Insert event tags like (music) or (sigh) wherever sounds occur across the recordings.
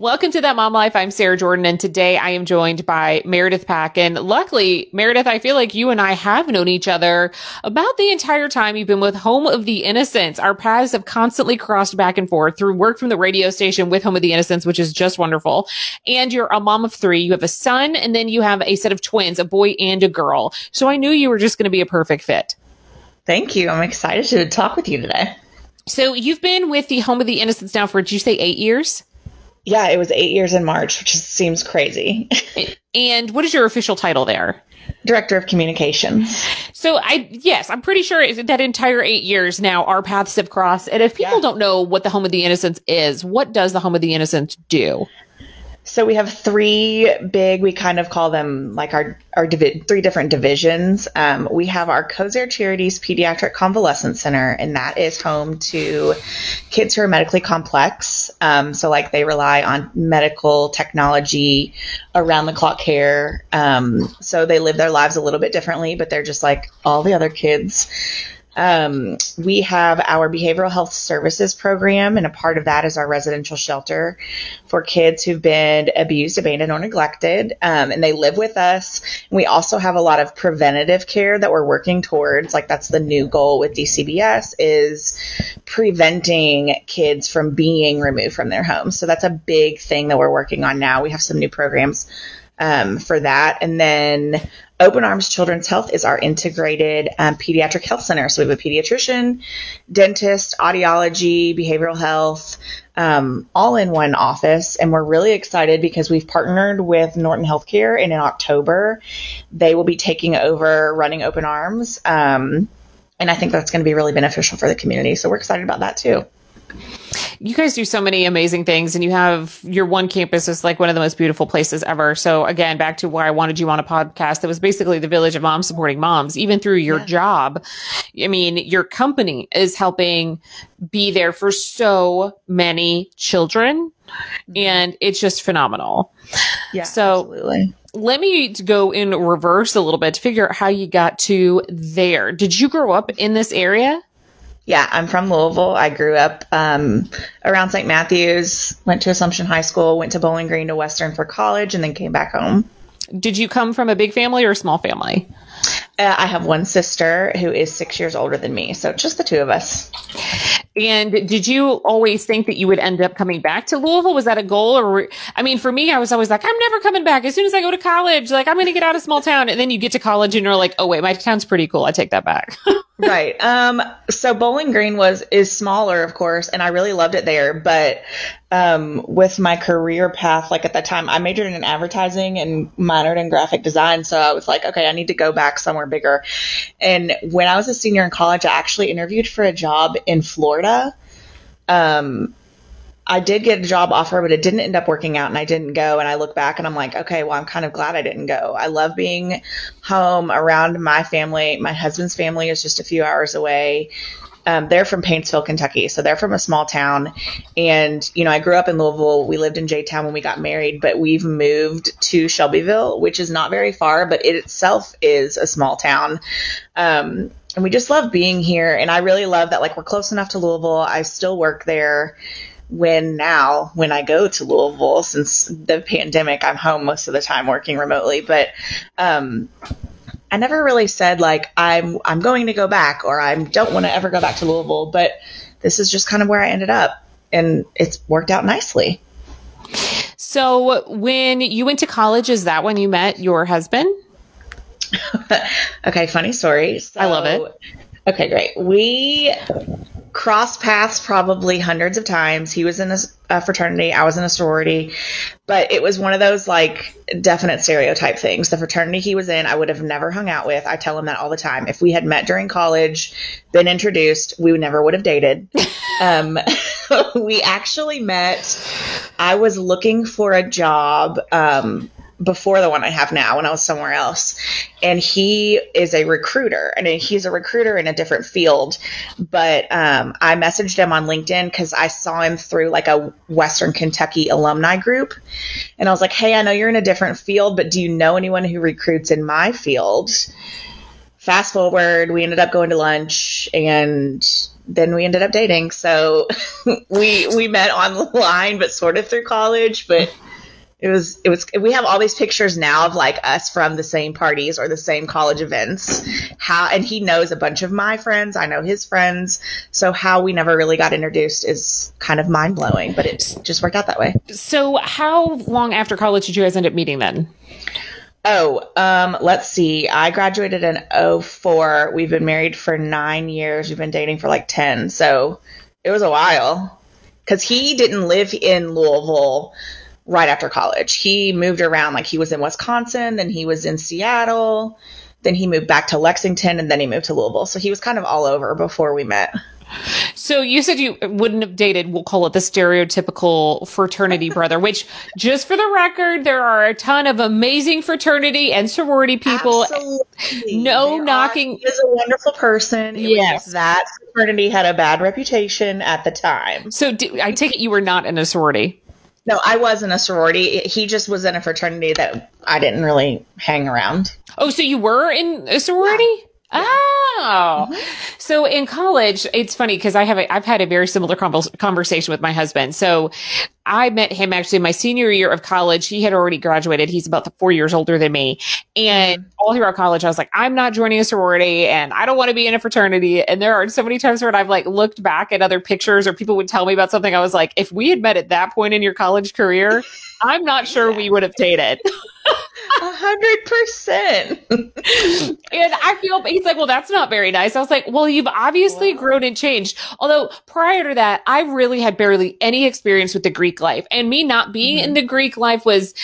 Welcome to That Mom Life. I'm Sarah Jordan, and today I am joined by Meredith Pack. And Luckily, Meredith, I feel like you and I have known each other about the entire time you've been with Home of the Innocents. Our paths have constantly crossed back and forth through work from the radio station with Home of the Innocents, which is just wonderful. And you're a mom of three. You have a son, and then you have a set of twins, a boy and a girl. So I knew you were just going to be a perfect fit. Thank you. I'm excited to talk with you today. So you've been with the Home of the Innocents now for, did you say eight years? Yeah, it was eight years in March, which just seems crazy. (laughs) and what is your official title there? Director of Communications. So I, yes, I'm pretty sure that entire eight years now our paths have crossed. And if people yeah. don't know what the Home of the Innocents is, what does the Home of the Innocents do? So we have three big, we kind of call them like our, our divi- three different divisions. Um, we have our Kosair Charities Pediatric Convalescent Center, and that is home to kids who are medically complex. Um, so like they rely on medical technology, around the clock care. Um, so they live their lives a little bit differently, but they're just like all the other kids. Um, we have our behavioral health services program, and a part of that is our residential shelter for kids who've been abused, abandoned, or neglected, um, and they live with us. We also have a lot of preventative care that we're working towards. Like that's the new goal with DCBS is preventing kids from being removed from their homes. So that's a big thing that we're working on now. We have some new programs um, for that. And then Open Arms Children's Health is our integrated um, pediatric health center. So we have a pediatrician, dentist, audiology, behavioral health, um, all in one office. And we're really excited because we've partnered with Norton Healthcare, and in October, they will be taking over running Open Arms. Um, and I think that's going to be really beneficial for the community. So we're excited about that too you guys do so many amazing things and you have your one campus is like one of the most beautiful places ever. So again, back to why I wanted you on a podcast that was basically the village of moms supporting moms, even through your yeah. job. I mean, your company is helping be there for so many children mm-hmm. and it's just phenomenal. Yeah. So absolutely let me go in reverse a little bit to figure out how you got to there. Did you grow up in this area? Yeah, I'm from Louisville. I grew up um, around St. Matthews, went to Assumption High School, went to Bowling Green to Western for college, and then came back home. Did you come from a big family or a small family? Uh, I have one sister who is six years older than me, so just the two of us. And did you always think that you would end up coming back to Louisville? Was that a goal? Or, I mean, for me, I was always like, I'm never coming back. As soon as I go to college, like, I'm going to get out of small town. And then you get to college and you're like, oh, wait, my town's pretty cool. I take that back. (laughs) right. Um, so Bowling Green was, is smaller, of course, and I really loved it there. But, um, with my career path, like at that time, I majored in advertising and minored in graphic design. So I was like, okay, I need to go back somewhere bigger. And when I was a senior in college, I actually interviewed for a job in Florida. Um, I did get a job offer, but it didn't end up working out and I didn't go. And I look back and I'm like, okay, well, I'm kind of glad I didn't go. I love being home around my family. My husband's family is just a few hours away. Um, they're from Paintsville, Kentucky. So they're from a small town. And, you know, I grew up in Louisville. We lived in J Town when we got married, but we've moved to Shelbyville, which is not very far, but it itself is a small town. Um, and we just love being here. And I really love that, like, we're close enough to Louisville. I still work there when now when I go to Louisville since the pandemic I'm home most of the time working remotely but um, I never really said like I'm I'm going to go back or I don't want to ever go back to Louisville but this is just kind of where I ended up and it's worked out nicely. So when you went to college is that when you met your husband? (laughs) okay, funny story. So, I love it. Okay, great. We crossed paths probably hundreds of times. He was in a, a, fraternity, I was in a sorority, but it was one of those like definite stereotype things. The fraternity he was in, I would have never hung out with. I tell him that all the time. If we had met during college, been introduced, we never would have dated. (laughs) um, (laughs) we actually met. I was looking for a job. Um, before the one I have now when I was somewhere else. And he is a recruiter and he's a recruiter in a different field. But um, I messaged him on LinkedIn because I saw him through like a Western Kentucky alumni group. And I was like, hey, I know you're in a different field, but do you know anyone who recruits in my field? Fast forward, we ended up going to lunch and then we ended up dating. So (laughs) we we met online, but sort of through college. But it was it was we have all these pictures now of like us from the same parties or the same college events. How and he knows a bunch of my friends. I know his friends. So how we never really got introduced is kind of mind blowing, but it just worked out that way. So how long after college did you guys end up meeting then? Oh, um, let's see. I graduated in 04. We've been married for nine years. We've been dating for like 10. So it was a while. Because he didn't live in Louisville right after college. He moved around. Like he was in Wisconsin, then he was in Seattle, then he moved back to Lexington, and then he moved to Louisville. So he was kind of all over before we met. So you said you wouldn't have dated, we'll call it the stereotypical fraternity (laughs) brother, which just for the record, there are a ton of amazing fraternity and sorority people. Absolutely. No They knocking- Are, he is a wonderful person. It Yes. that fraternity had a bad reputation at the time. So do, I take it you were not in a sorority. No, I was in a sorority. He just was in a fraternity that I didn't really hang around. Oh, so you were in a sorority? Oh, mm-hmm. so in college, it's funny because I have a, I've had a very similar conversation with my husband. So I met him actually my senior year of college. He had already graduated. He's about four years older than me. And mm-hmm. all throughout college, I was like, I'm not joining a sorority and I don't want to be in a fraternity. And there are so many times where I've like looked back at other pictures or people would tell me about something. I was like, if we had met at that point in your college career, I'm not sure we would have dated. (laughs) A hundred percent. And I feel he's like, well, that's not very nice. I was like, well, you've obviously grown and changed. Although prior to that, I really had barely any experience with the Greek life. And me not being mm-hmm. in the Greek life was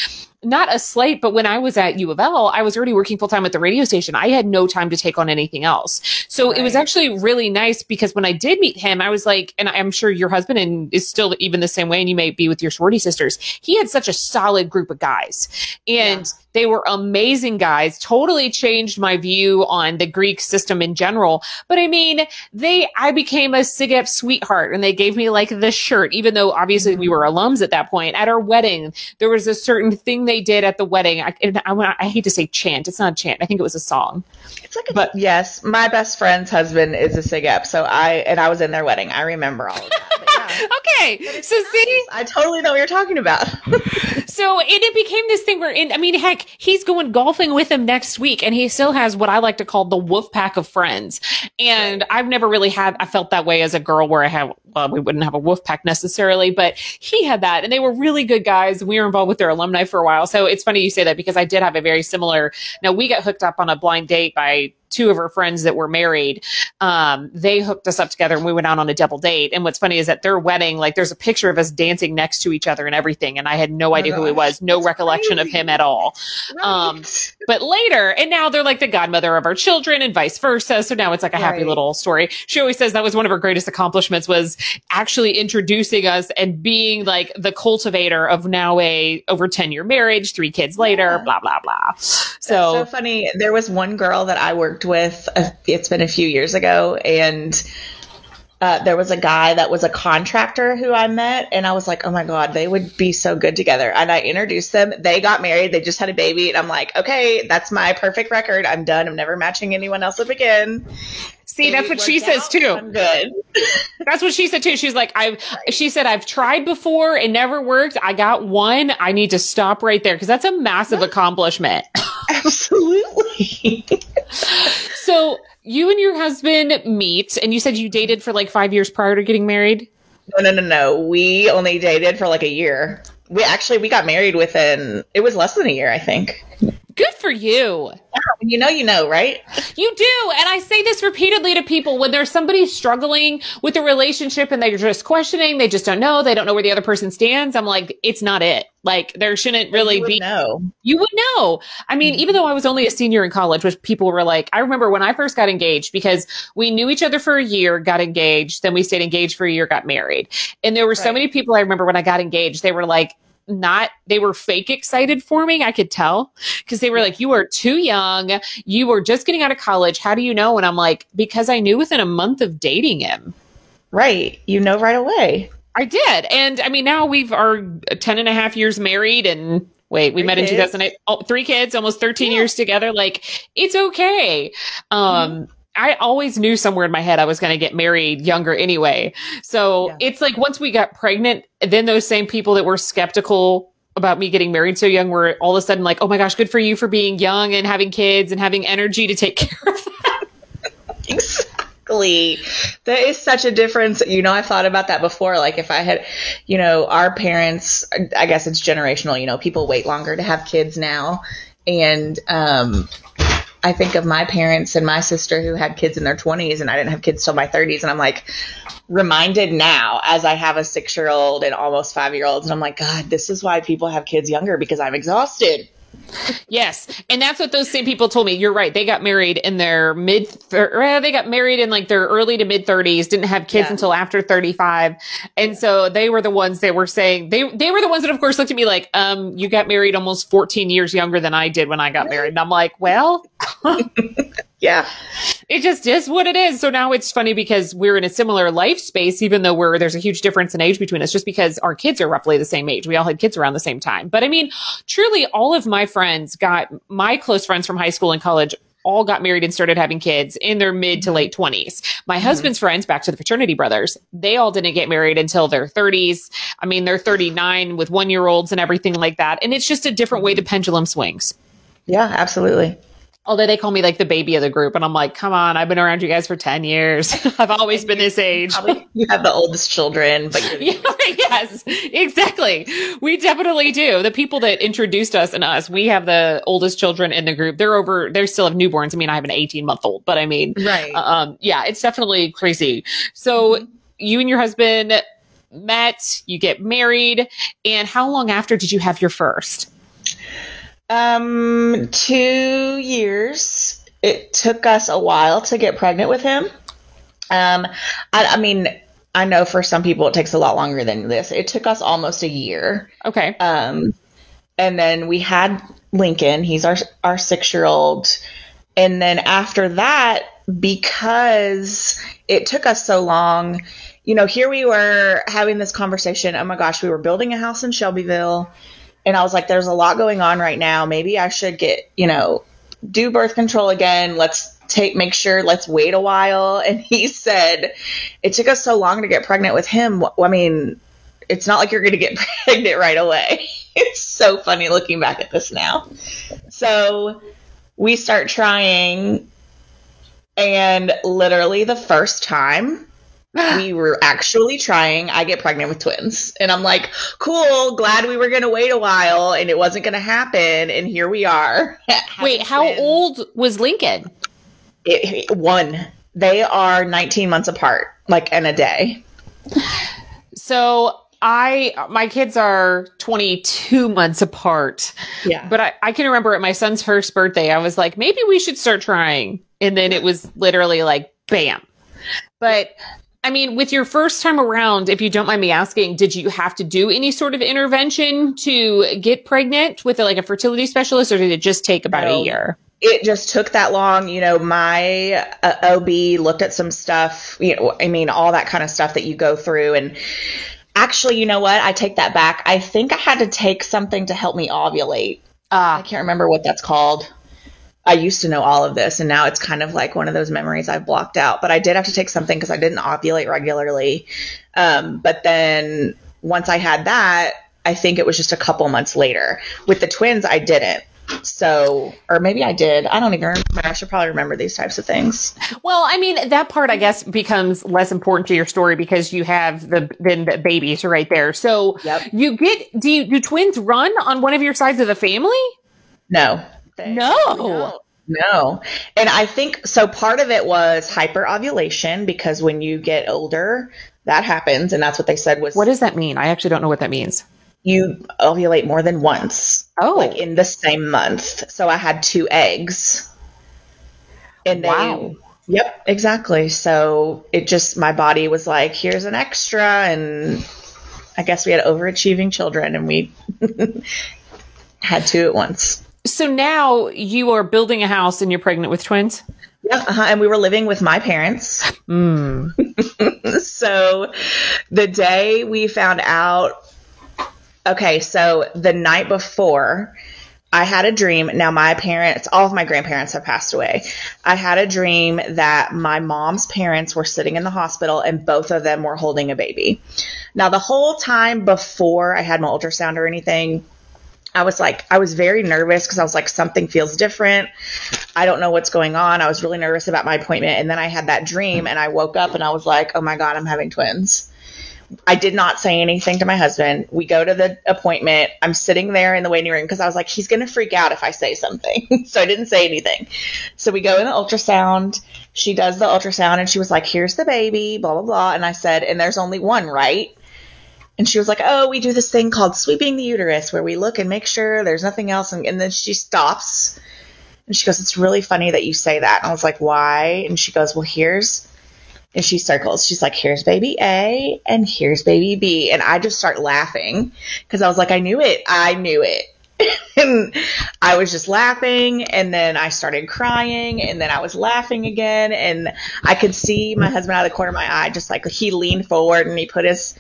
not a slight, but when I was at U of L, I was already working full time at the radio station. I had no time to take on anything else. So it was actually really nice because when I did meet him, I was like, and I'm sure your husband and is still even the same way, and you may be with your sorority sisters. He had such a solid group of guys. And they were amazing guys, totally changed my view on the Greek system in general. But I mean, they, I became a SIGEP sweetheart and they gave me like the shirt, even though obviously we were alums at that point. At our wedding, there was a certain thing they did at the wedding. I, I, I hate to say chant. It's not a chant. I think it was a song. It's like a, But- yes, my best friend's husband is a SIGEP, so I and I was in their wedding. I remember all of that. (laughs) Okay. So see, I totally know what you're talking about. (laughs) So and it became this thing where, in, I mean, heck, he's going golfing with him next week, and he still has what I like to call the wolf pack of friends. And I've never really had, I felt that way as a girl, where I have, well, we wouldn't have a wolf pack necessarily, but he had that, and they were really good guys. We were involved with their alumni for a while, so it's funny you say that because I did have a very similar. Now we got hooked up on a blind date by two of her friends that were married. Um, they hooked us up together and we went out on a double date. And what's funny is at their wedding, like there's a picture of us dancing next to each other and everything. And I had no idea who he was, no that's recollection of him at all. Um, But later, and now they're like the godmother of our children and vice versa. So now it's like a happy Right. little story. She always says that was one of her greatest accomplishments was actually introducing us and being like the cultivator of now a over 10 year marriage, three kids later, Yeah. blah, blah, blah. so So, funny. There was one girl that I worked with. Uh, it's been a few years ago, and uh, there was a guy that was a contractor who I met, and I was like, oh my god, they would be so good together. And I introduced them. They got married. They just had a baby, and I'm like, okay, that's my perfect record. I'm done. I'm never matching anyone else up again. see, that's what she worked says too. I'm good. (laughs) That's what she said too. She's like, I've, she said, I've tried before. It never worked. I got one. I need to stop right there because that's a massive accomplishment. (laughs) Absolutely. (laughs) So you and your husband meet and you said you dated for like five years prior to getting married. No, no, no, no. We only dated for like a year. We actually we got married within it was less than a year, I think. Good for you. When you know, you know, right? You do. And I say this repeatedly to people when there's somebody struggling with a relationship and they're just questioning, they just don't know, they don't know where the other person stands. I'm like, it's not it. Like there shouldn't really You would be know. You would know. I mean, even though I was only a senior in college, which people were like, I remember when I first got engaged because we knew each other for a year, got engaged, then we stayed engaged for a year, got married. And there were so many people I remember when I got engaged, they were like, not, they were fake excited for me. I could tell because they were like, you are too young. You were just getting out of college. How do you know? And I'm like, because I knew within a month of dating him. Right. You know right away. I did. And I mean, now we've are 10 and a half years married and wait, we Three met in kids. 2008. Oh, three kids, almost 13 years together. Like it's okay. Um, I always knew somewhere in my head I was going to get married younger anyway. So Yeah. it's like once we got pregnant, then those same people that were skeptical about me getting married so young were all of a sudden like, oh my gosh, good for you for being young and having kids and having energy to take (laughs) care of that. Exactly. There is such a difference. You know, I've thought about that before. Like if I had, you know, our parents, I guess it's generational, you know, people wait longer to have kids now. And, um, I think of my parents and my sister who had kids in their 20s and I didn't have kids till my 30s. And I'm like reminded now as I have a six year old and almost five year olds. And I'm like, God, this is why people have kids younger because I'm exhausted. Yes. And that's what those same people told me. You're right. They got married in their mid, thir- they got married in like their early to mid 30s, didn't have kids Yeah. until after 35. And so they were the ones that were saying, they, they were the ones that of course looked at me like, um, you got married almost 14 years younger than I did when I got married. And I'm like, well, (laughs) Yeah. it just is what it is. So now it's funny because we're in a similar life space, even though we're, there's a huge difference in age between us, just because our kids are roughly the same age. We all had kids around the same time. But I mean, truly all of my friends got, my close friends from high school and college all got married and started having kids in their mid to mm-hmm. late 20s. My mm-hmm. husband's friends, back to the fraternity brothers, they all didn't get married until their 30s. I mean, they're 39 with one year olds and everything like that. And it's just a different way mm-hmm. the pendulum swings Yeah, absolutely. Although they call me like the baby of the group and i'm like come on i've been around you guys for 10 years. (laughs) I've always been this age. Probably (laughs) you have the oldest children, but (laughs) Yeah, yes exactly. We definitely do. The people that introduced us and us we have the oldest children in the group. They're over they still have newborns. I mean i have an 18 month old but i mean right. um yeah it's definitely crazy. So you and your husband met you get married and how long after did you have your first Um, two years. It took us a while to get pregnant with him. Um, I, I mean, I know for some people it takes a lot longer than this. It took us almost a year. okay Um, and then we had Lincoln. He's our our six year old. And then after that, because it took us so long, you know, here we were having this conversation. Oh my gosh, we were building a house in Shelbyville. And I was like, there's a lot going on right now. Maybe I should get, you know, do birth control again. Let's take, make sure, let's wait a while. (laughs) And he said, it took us so long to get pregnant with him. I mean, it's not like you're going to get (laughs) pregnant right away. (laughs) It's so funny looking back at this now. So we start trying, and literally the first time we were actually trying, I get pregnant with twins. And I'm like, cool, glad we were going to wait a while and it wasn't going to happen. And here we are. (laughs) wait how twins. old was lincoln It, it- one. They are 19 months apart, like in a day. So I, my kids are 22 months apart, Yeah. but I, I can remember at my son's first birthday, I was like, maybe we should start trying. And then it was literally like, bam. But I mean, with your first time around, if you don't mind me asking, did you have to do any sort of intervention to get pregnant with like a fertility specialist or did it just take about a year? it just took that long. You know, my uh, OB looked at some stuff, you know, I mean, all that kind of stuff that you go through. And actually, you know what? I take that back. I think I had to take something to help me ovulate. I Ah, can't remember what that's called. I used to know all of this, and now it's kind of like one of those memories I've blocked out. But I did have to take something because I didn't ovulate regularly. Um, but then once I had that, I think it was just a couple months later. With the twins, I didn't. So, or maybe I did. I don't even remember. I should probably remember these types of things. Well, I mean, that part, I guess, becomes less important to your story because you have the then the babies right there. So Yep. you get do you, do twins run on one of your sides of the family? No. They- No. No. No. And I think so part of it was hyperovulation because when you get older, that happens. And that's what they said was What does that mean? I actually don't know what that means. you ovulate more than once. Oh. Like in the same month. So I had two eggs. And they Wow. Yep, exactly. So it just my body was like, here's an extra and I guess we had overachieving children and we (laughs) had two at once. So now you are building a house and you're pregnant with twins? Yeah, uh-huh. and we were living with my parents. Mm. (laughs) so the day we found out, okay, so the night before, I had a dream. Now, my parents, all of my grandparents have passed away. I had a dream that my mom's parents were sitting in the hospital and both of them were holding a baby. Now, the whole time before I had my ultrasound or anything, I was like, I was very nervous because I was like, something feels different. I don't know what's going on. I was really nervous about my appointment. And then I had that dream and I woke up and I was like, oh my God, I'm having twins. I did not say anything to my husband. We go to the appointment. I'm sitting there in the waiting room because I was like, he's going to freak out if I say something. (laughs) so I didn't say anything. So we go in the ultrasound. She does the ultrasound and she was like, here's the baby, blah, blah, blah. And I said, and there's only one, right? And she was like, Oh, we do this thing called sweeping the uterus where we look and make sure there's nothing else. And, and then she stops and she goes, It's really funny that you say that. And I was like, Why? And she goes, Well, here's, and she circles. She's like, Here's baby A and here's baby B. And I just start laughing because I was like, I knew it. I knew it. (laughs) and I was just laughing and then I started crying and then I was laughing again and I could see my husband out of the corner of my eye just like he leaned forward and he put his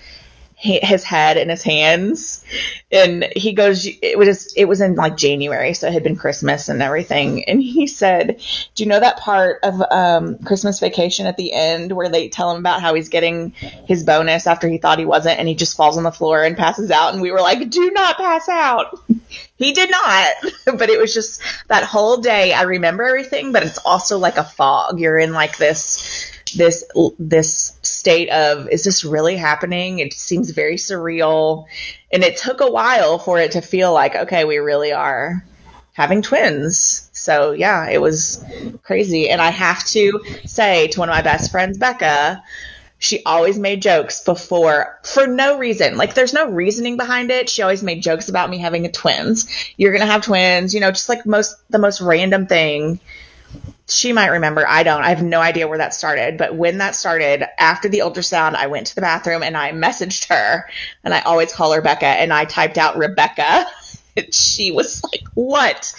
his head in his hands. And he goes it was it was in like january so it had been christmas and everything. And he said do you know that part of um, christmas vacation at the end where they tell him about how he's getting his bonus after he thought he wasn't and he just falls on the floor and passes out? And we were like do not pass out. (laughs) He did not. (laughs) But it was just that whole day. I remember everything but it's also like a fog. You're in like this this this state of is this really happening? It seems very surreal, and it took a while for it to feel like okay, we really are having twins. So yeah, it was crazy, and I have to say to one of my best friends, Becca. She always made jokes before for no reason. Like there's no reasoning behind it. She always made jokes about me having twins. You're going to have twins, you know, just like most the most random thing she might remember. I don't. I have no idea where that started. But when that started, after the ultrasound, I went to the bathroom and I messaged her, and I always call her Becca, and I typed out Rebecca. (laughs) And she was like, "What?"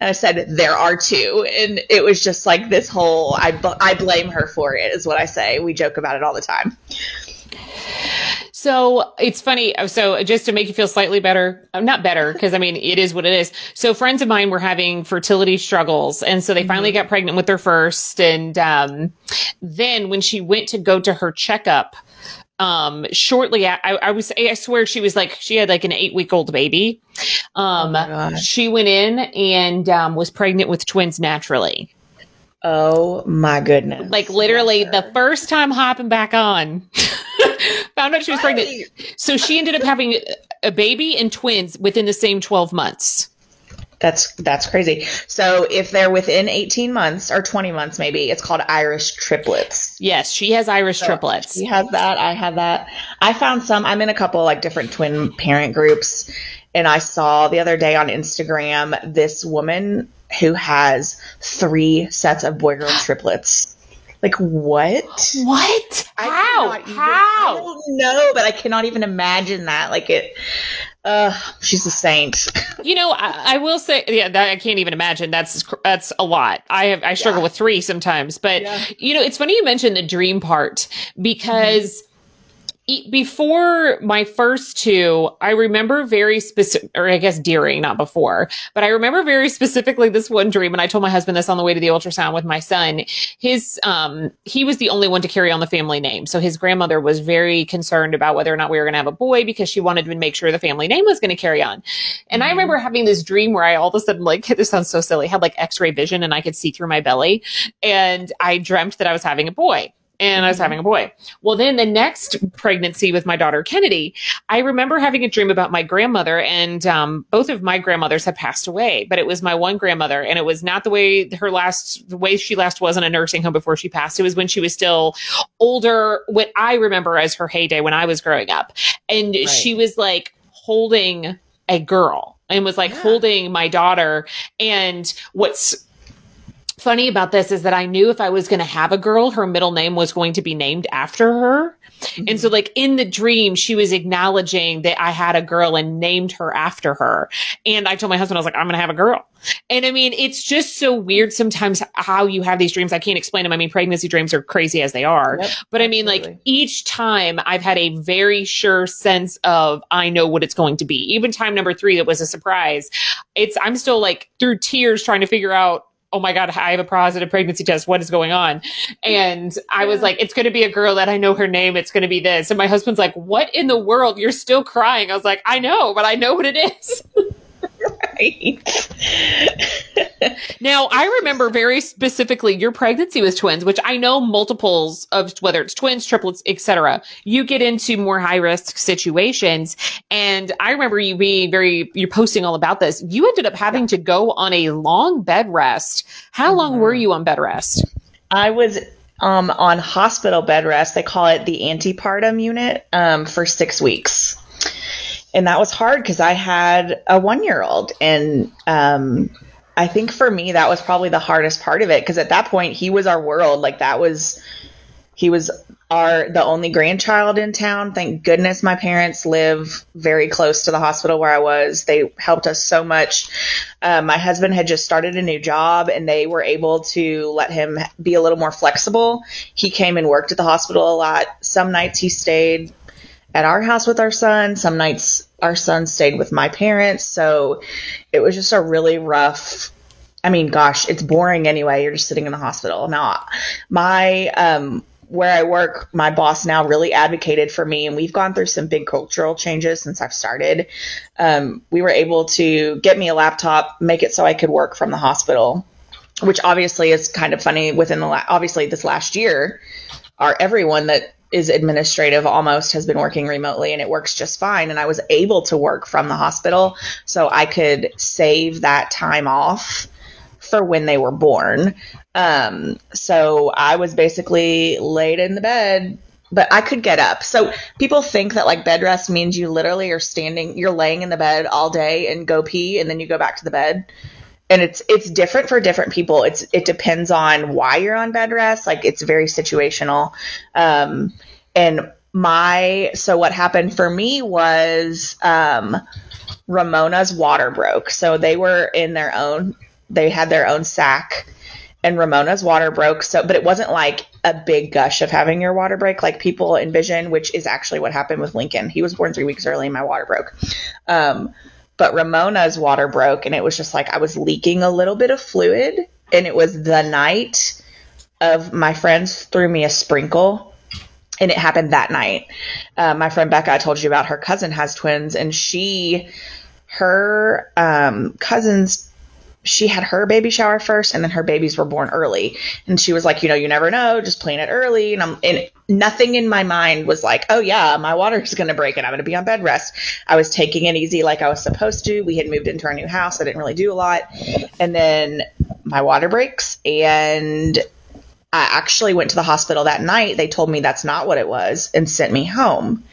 And I said, "There are two. And it was just like this whole. I I blame her for it. Is what I say. We joke about it all the time. So it's funny. So just to make you feel slightly better, uh, not better, because I mean, it is what it is. So friends of mine were having fertility struggles. And so they finally mm-hmm. got pregnant with their first. And, um, then when she went to go to her checkup, um, shortly, I, I was, I swear she was like, she had like an eight week old baby. Um, oh she went in and, um, was pregnant with twins naturally. Oh my goodness. Like literally the first time hopping back on. (laughs) found out she was pregnant. So she ended up having a baby and twins within the same 12 months. That's that's crazy. So if they're within 18 months or 20 months maybe, it's called Irish triplets. Yes, she has Irish so triplets. She has that. I have that. I found some I'm in a couple like different twin parent groups and I saw the other day on Instagram this woman who has three sets of boy girl (gasps) triplets. Like what? What? How? Even, How? I don't know, but I cannot even imagine that. Like it. Uh, she's a saint. (laughs) you know, I, I, will say, yeah, that, I can't even imagine. That's that's a lot. I have I struggle yeah. with three sometimes, but yeah. you know, it's funny you mentioned the dream part because. Mm-hmm before my first two, I remember very specific, or I guess during, not before, but I remember very specifically this one dream. And I told my husband this on the way to the ultrasound with my son. His, um, he was the only one to carry on the family name. So his grandmother was very concerned about whether or not we were going to have a boy because she wanted to make sure the family name was going to carry on. And mm-hmm. I remember having this dream where I all of a sudden, like, (laughs) this sounds so silly, had like x-ray vision and I could see through my belly. And I dreamt that I was having a boy and I was having a boy. Well, then the next pregnancy with my daughter Kennedy, I remember having a dream about my grandmother, and um, both of my grandmothers had passed away, but it was my one grandmother, and it was not the way her last, the way she last was in a nursing home before she passed. It was when she was still older, what I remember as her heyday when I was growing up, and right. she was like holding a girl and was like yeah. holding my daughter, and what's funny about this is that I knew if I was going to have a girl, her middle name was going to be named after her. Mm-hmm. And so like in the dream, she was acknowledging that I had a girl and named her after her. And I told my husband, I was like, I'm going to have a girl. And I mean, it's just so weird sometimes how you have these dreams. I can't explain them. I mean, pregnancy dreams are crazy as they are. Yep, but I mean, absolutely. like each time I've had a very sure sense of I know what it's going to be. Even time number three, that was a surprise. it's, I'm still like through tears trying to figure out oh my God, I have a positive pregnancy test. What is going on? And I was like, it's going to be a girl that I know her name. It's going to be this. And my husband's like, what in the world? You're still crying. I was like, I know, but I know what it is. (laughs) right. (laughs) now, I remember very specifically your pregnancy with twins, which I know multiples of whether it's twins, triplets, etc. You get into more high risk situations, and I remember you being very you're posting all about this. You ended up having to go on a long bed rest. How long were mm-hmm. you on bed rest? I was um, on hospital bed rest. They call it the antepartum unit um, for six weeks and that was hard because I had a one year old. And um, I think for me, that was probably the hardest part of it because at that point, he was our world. Like, that was, he was our, the only grandchild in town. Thank goodness my parents live very close to the hospital where I was. They helped us so much. Um, my husband had just started a new job and they were able to let him be a little more flexible. He came and worked at the hospital a lot. Some nights he stayed at our house with our son. Some nights our son stayed with my parents. So it was just a really rough. I mean, gosh, it's boring anyway. You're just sitting in the hospital. Now, my, um, where I work, my boss now really advocated for me, and we've gone through some big cultural changes since I've started. Um, we were able to get me a laptop, make it so I could work from the hospital, which obviously is kind of funny within the, la- obviously this last year, our everyone that is administrative almost has been working remotely and it works just fine. And I was able to work from the hospital so I could save that time off for when they were born. Um, so I was basically laid in the bed, but I could get up. So people think that like bed rest means you literally are standing, you're laying in the bed all day and go pee and then you go back to the bed and it's it's different for different people. It's it depends on why you're on bed rest. Like it's very situational. Um, and my so what happened for me was um, Ramona's water broke. So they were in their own. They had their own sack, and Ramona's water broke. So, but it wasn't like a big gush of having your water break like people envision, which is actually what happened with Lincoln. He was born three weeks early, and my water broke. Um, but Ramona's water broke and it was just like I was leaking a little bit of fluid. And it was the night of my friends threw me a sprinkle. And it happened that night. Uh, my friend Becca, I told you about her cousin has twins, and she, her um, cousins she had her baby shower first and then her babies were born early. And she was like you know you never know just plan it early. And i'm and nothing in my mind was like oh yeah my water's going to break and i'm going to be on bed rest. I was taking it easy like i was supposed to. We had moved into our new house. I didn't really do a lot. And then my water breaks and i actually went to the hospital that night. They told me that's not what it was and sent me home.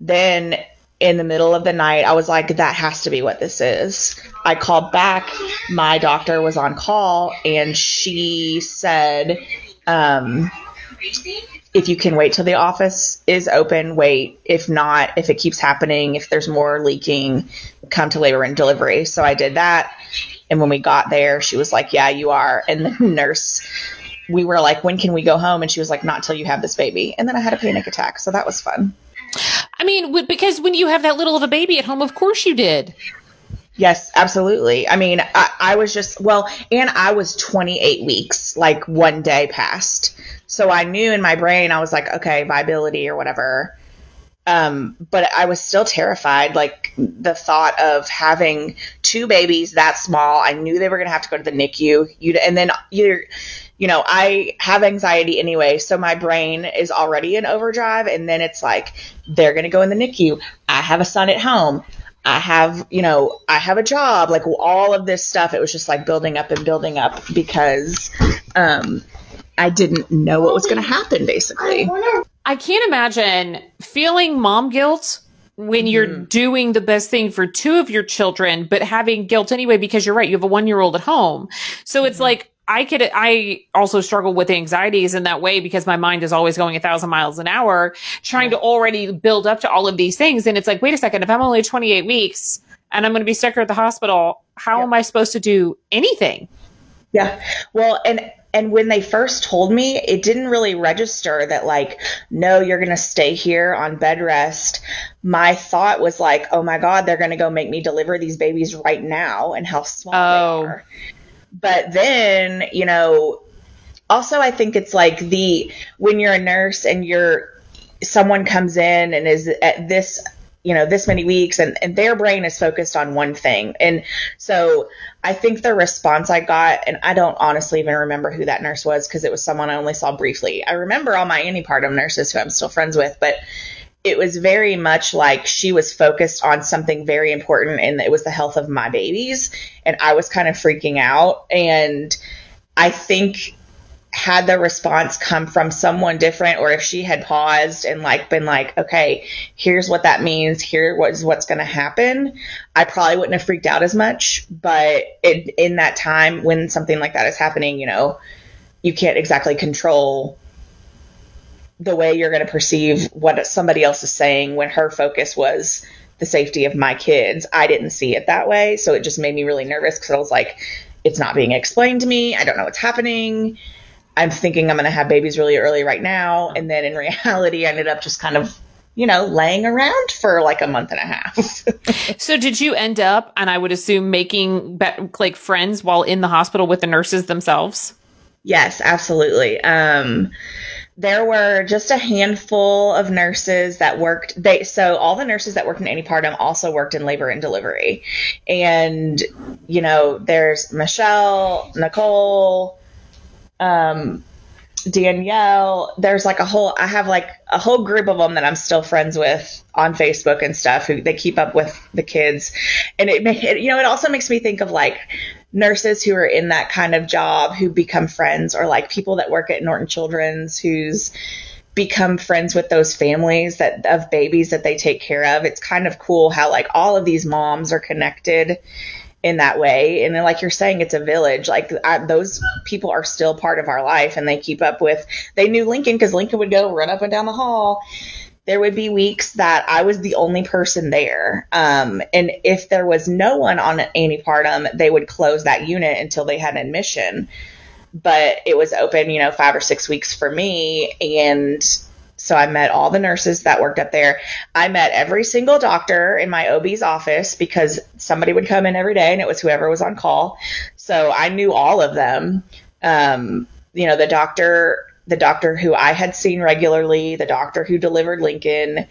Then in the middle of the night, I was like, that has to be what this is. I called back. My doctor was on call and she said, um, if you can wait till the office is open, wait. If not, if it keeps happening, if there's more leaking, come to labor and delivery. So I did that. And when we got there, she was like, yeah, you are. And the (laughs) nurse, we were like, when can we go home? And she was like, not till you have this baby. And then I had a panic attack. So that was fun. I mean, because when you have that little of a baby at home, of course you did. Yes, absolutely. I mean, I, I, was just, well, and I was 28 weeks, like one day past. So I knew in my brain, I was like, okay, viability or whatever. Um, but I was still terrified. Like the thought of having two babies that small, I knew they were going to have to go to the NICU. You and then you're, you know, I have anxiety anyway, so my brain is already in overdrive. And then it's like, they're going to go in the NICU. I have a son at home. I have, you know, I have a job. Like all of this stuff, it was just like building up and building up because um, I didn't know what was going to happen, basically. I can't imagine feeling mom guilt when you're mm. doing the best thing for two of your children, but having guilt anyway, because you're right, you have a one year old at home. So it's mm-hmm. like, I could, I also struggle with anxieties in that way because my mind is always going a thousand miles an hour, trying yeah. to already build up to all of these things. And it's like, wait a second, if I'm only 28 weeks and I'm going to be stuck here at the hospital, how yeah. am I supposed to do anything? Yeah. Well, and and when they first told me, it didn't really register that like, no, you're going to stay here on bed rest. My thought was like, oh my God, they're going to go make me deliver these babies right now and how small oh. they are. But then, you know, also I think it's like the, when you're a nurse and you're, someone comes in and is at this you know this many weeks and, and their brain is focused on one thing. And so i think the response i got and i don't honestly even remember who that nurse was because it was someone i only saw briefly. I remember all my antepartum nurses who i'm still friends with but it was very much like she was focused on something very important and it was the health of my babies. And i was kind of freaking out. And i think had the response come from someone different or if she had paused and like been like okay here's what that means. Here was what's going to happen i probably wouldn't have freaked out as much. But it, in that time when something like that is happening you know you can't exactly control the way you're going to perceive what somebody else is saying when her focus was the safety of my kids i didn't see it that way so it just made me really nervous because i was like it's not being explained to me i don't know what's happening I'm thinking I'm going to have babies really early right now. And then in (laughs) reality, I ended up just kind of, you know, laying around for like a month and a half. (laughs) so did you end up, and I would assume making like friends while in the hospital with the nurses themselves? Yes, absolutely. Um, there were just a handful of nurses that worked. They so all the nurses that worked in any antepartum also worked in labor and delivery. And you know there's michelle nicole um, Danielle. There's like a whole, I have like a whole group of them that I'm still friends with on Facebook and stuff who they keep up with the kids. And it, it, you know, it also makes me think of like nurses who are in that kind of job who become friends or like people that work at Norton Children's who's, become friends with those families that of babies that they take care of. It's kind of cool how like all of these moms are connected in that way. And then, like you're saying, it's a village. Like I, those people are still part of our life, and they keep up with. They knew Lincoln because Lincoln would go run up and down the hall. There would be weeks that I was the only person there, um, and if there was no one on antepartum, they would close that unit until they had admission. But it was open, you know, five or six weeks for me, and so I met all the nurses that worked up there. I met every single doctor in my OB's office because somebody would come in every day and it was whoever was on call. So I knew all of them. Um, you know, the doctor, the doctor who I had seen regularly, the doctor who delivered Lincoln,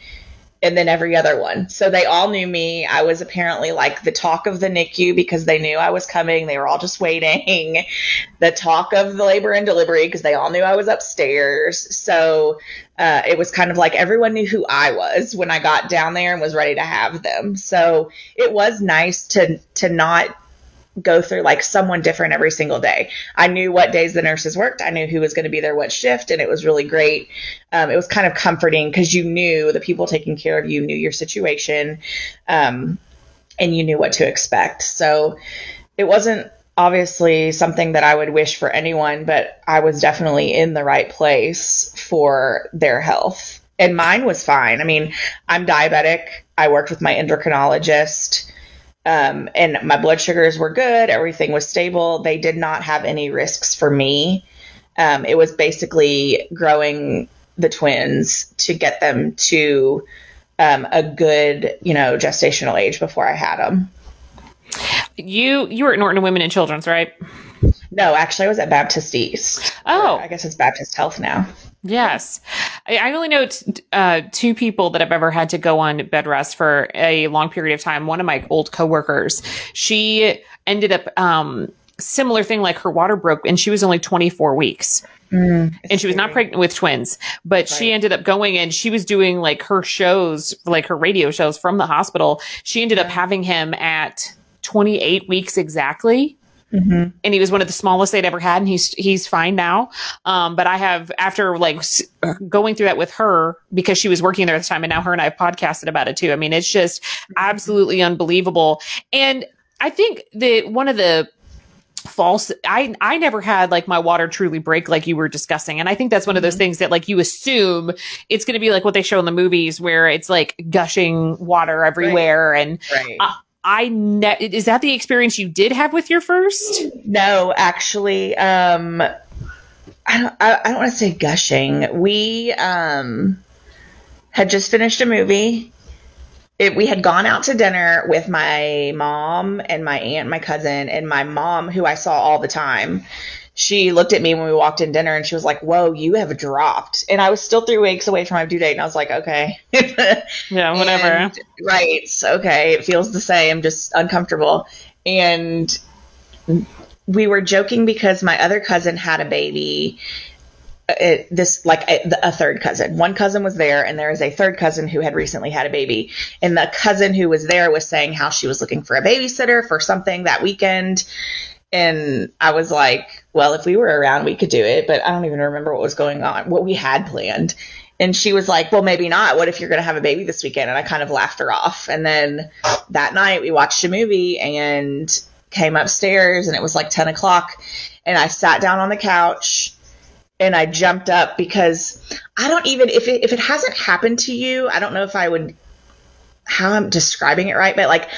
and then every other one. So they all knew me. I was apparently like the talk of the NICU because they knew I was coming. They were all just waiting. (laughs) the talk of the labor and delivery because they all knew I was upstairs. So uh, it was kind of like everyone knew who I was when I got down there and was ready to have them. So it was nice to to not go through like someone different every single day. I knew what days the nurses worked. I knew who was going to be there what shift, and it was really great. Um, it was kind of comforting because you knew the people taking care of you knew your situation, um, and you knew what to expect. So it wasn't obviously something that I would wish for anyone, but I was definitely in the right place for their health. And mine was fine. I mean, I'm diabetic. I worked with my endocrinologist. Um, and my blood sugars were good. Everything was stable. They did not have any risks for me. Um, it was basically growing the twins to get them to um, a good, you know, gestational age before I had them. You you were at Norton Women and Children's, right? No, actually, I was at Baptist East. Oh, I guess it's Baptist Health now. Yes. I only know t- uh, two people that have ever had to go on bed rest for a long period of time. One of my old coworkers, she ended up, um, similar thing like her water broke and she was only 24 weeks. Mm, and she was not pregnant with twins, but right. she ended up going and she was doing like her shows, like her radio shows from the hospital. She ended up having him at 28 weeks exactly. Mm-hmm. And he was one of the smallest they'd ever had, and he's he's fine now. Um, but I have after like going through that with her because she was working there at the time, and now her and I have podcasted about it too. I mean, it's just mm-hmm. absolutely unbelievable. And I think that one of the false i i never had like my water truly break like you were discussing and i think that's one of those mm-hmm. things that like you assume it's going to be like what they show in the movies where it's like gushing water everywhere right. and right. I ne- is that the experience you did have with your first? No, actually, um, I don't, I, I don't want to say gushing. We um, had just finished a movie. It, we had gone out to dinner with my mom and my aunt, my cousin, and my mom, who I saw all the time. She looked at me when we walked in dinner and she was like, Whoa, you have dropped. And I was still three weeks away from my due date. And I was like, Okay. (laughs) yeah, whatever. And, right. Okay. It feels the same, just uncomfortable. And we were joking because my other cousin had a baby. Uh, it, this like a, a, third cousin. One cousin was there, and there is a third cousin who had recently had a baby. And the cousin who was there was saying how she was looking for a babysitter for something that weekend. And I was like, well, if we were around, we could do it, but I don't even remember what was going on, what we had planned. And she was like, well, maybe not. What if you're going to have a baby this weekend? And I kind of laughed her off. And then that night we watched a movie and came upstairs and it was like 10 o'clock and I sat down on the couch and I jumped up because I don't even, if it, if it hasn't happened to you, I don't know if I would, how I'm describing it right, but like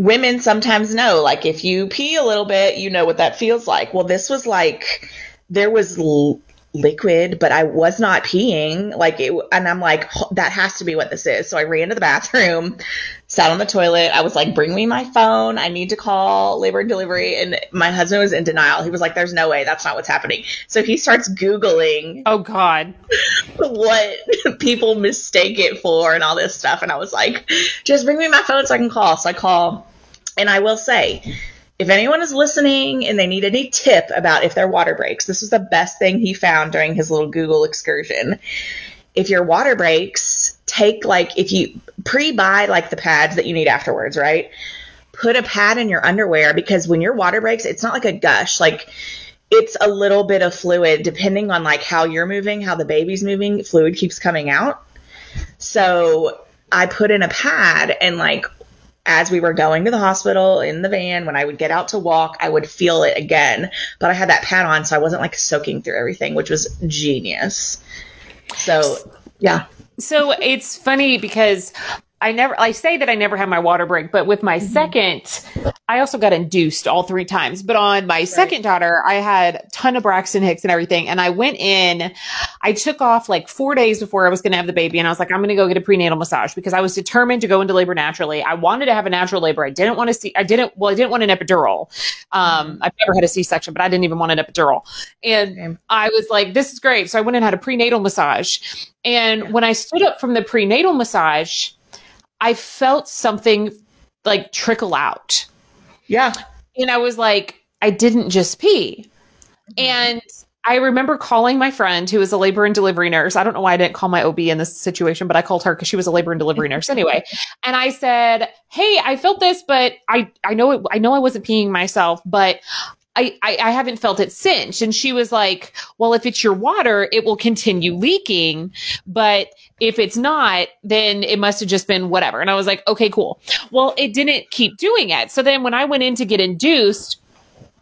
women sometimes know, like if you pee a little bit, you know what that feels like. Well, this was like, there was l- liquid, but I was not peeing. Like it, and I'm like, that has to be what this is. So I ran to the bathroom, sat on the toilet. I was like, bring me my phone. I need to call labor and delivery. And my husband was in denial. He was like, there's no way. That's not what's happening. So he starts Googling. Oh God. (laughs) what people mistake it for and all this stuff. And I was like, just bring me my phone so I can call. So I call. And I will say, if anyone is listening and they need any tip about if their water breaks, this was the best thing he found during his little Google excursion. If your water breaks, take like if you pre-buy like the pads that you need afterwards, right? Put a pad in your underwear because when your water breaks, it's not like a gush. Like it's a little bit of fluid depending on like how you're moving, how the baby's moving, fluid keeps coming out. So I put in a pad and like as we were going to the hospital in the van, when I would get out to walk, I would feel it again. But I had that pad on, so I wasn't like soaking through everything, which was genius. So, yeah. So it's funny because I never, I say that I never had my water break, but with my mm-hmm. second, I also got induced all three times. But on my right. second daughter, I had a ton of Braxton Hicks and everything. And I went in, I took off like four days before I was going to have the baby. And I was like, I'm going to go get a prenatal massage because I was determined to go into labor naturally. I wanted to have a natural labor. I didn't want to see, I didn't, well, I didn't want an epidural. Um, mm-hmm. I've never had a C section, but I didn't even want an epidural. And okay. I was like, this is great. So I went and had a prenatal massage. And yeah. when I stood up from the prenatal massage, I felt something like trickle out. Yeah. And I was like, I didn't just pee. And I remember calling my friend who was a labor and delivery nurse. I don't know why I didn't call my OB in this situation, but I called her because she was a labor and delivery nurse (laughs) anyway. And I said, Hey, I felt this, but I, I know it, I know I wasn't peeing myself, but I, I, haven't felt it since. And she was like, well, if it's your water, it will continue leaking. But if it's not, then it must have just been whatever. And I was like, okay, cool. Well, it didn't keep doing it. So then when I went in to get induced,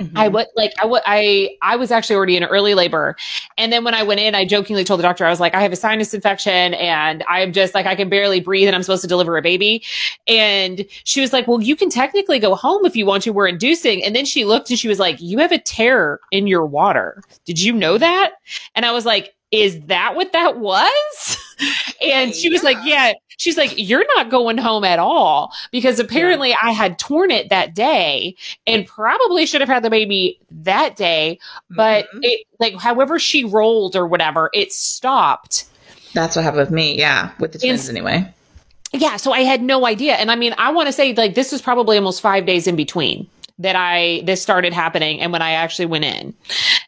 Mm-hmm. I was like, I, w- I, I was actually already in early labor. And then when I went in, I jokingly told the doctor, I was like, I have a sinus infection and I'm just like, I can barely breathe and I'm supposed to deliver a baby. And she was like, well, you can technically go home if you want to. We're inducing. And then she looked and she was like, you have a tear in your water. Did you know that? And I was like, is that what that was? (laughs) and she was yeah. like, yeah. She's like, you're not going home at all because apparently yeah. I had torn it that day and probably should have had the baby that day. But mm-hmm. it, like, however she rolled or whatever, it stopped. That's what happened with me. Yeah. With the twins and, anyway. Yeah. So I had no idea. And I mean, I want to say like this was probably almost five days in between that I, this started happening and when I actually went in.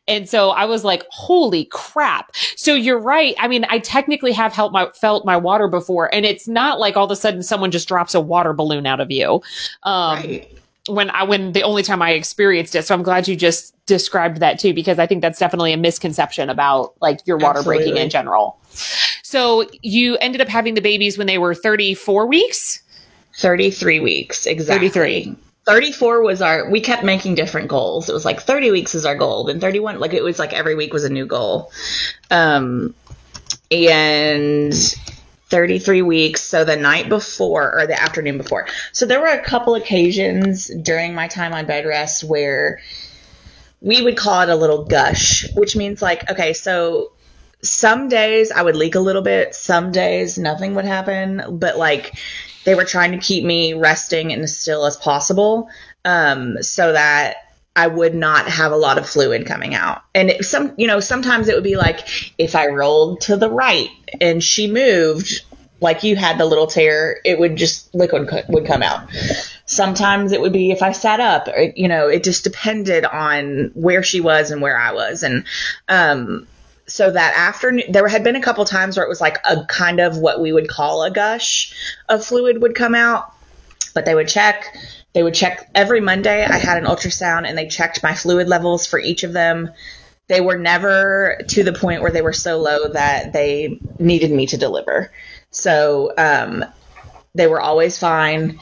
And so I was like, holy crap. So you're right. I mean, I technically have helped my, felt my water before and it's not like all of a sudden someone just drops a water balloon out of you. Um, right. When I, when the only time I experienced it. So I'm glad you just described that too, because I think that's definitely a misconception about like your water Absolutely. breaking in general. So you ended up having the babies when they were 34 weeks? 33 weeks, exactly. 33. 34 was our we kept making different goals. It was like 30 weeks is our goal then 31 like it was like every week was a new goal. Um and 33 weeks so the night before or the afternoon before. So there were a couple occasions during my time on bed rest where we would call it a little gush, which means like, okay, so some days I would leak a little bit, some days nothing would happen, but like they were trying to keep me resting and as still as possible um, so that I would not have a lot of fluid coming out. And it, some, you know, sometimes it would be like if I rolled to the right and she moved, like you had the little tear, it would just liquid would come out. Sometimes it would be if I sat up, or, you know, it just depended on where she was and where I was. And, um, so that afternoon, there had been a couple times where it was like a kind of what we would call a gush of fluid would come out, but they would check. They would check every Monday. I had an ultrasound and they checked my fluid levels for each of them. They were never to the point where they were so low that they needed me to deliver. So um, they were always fine,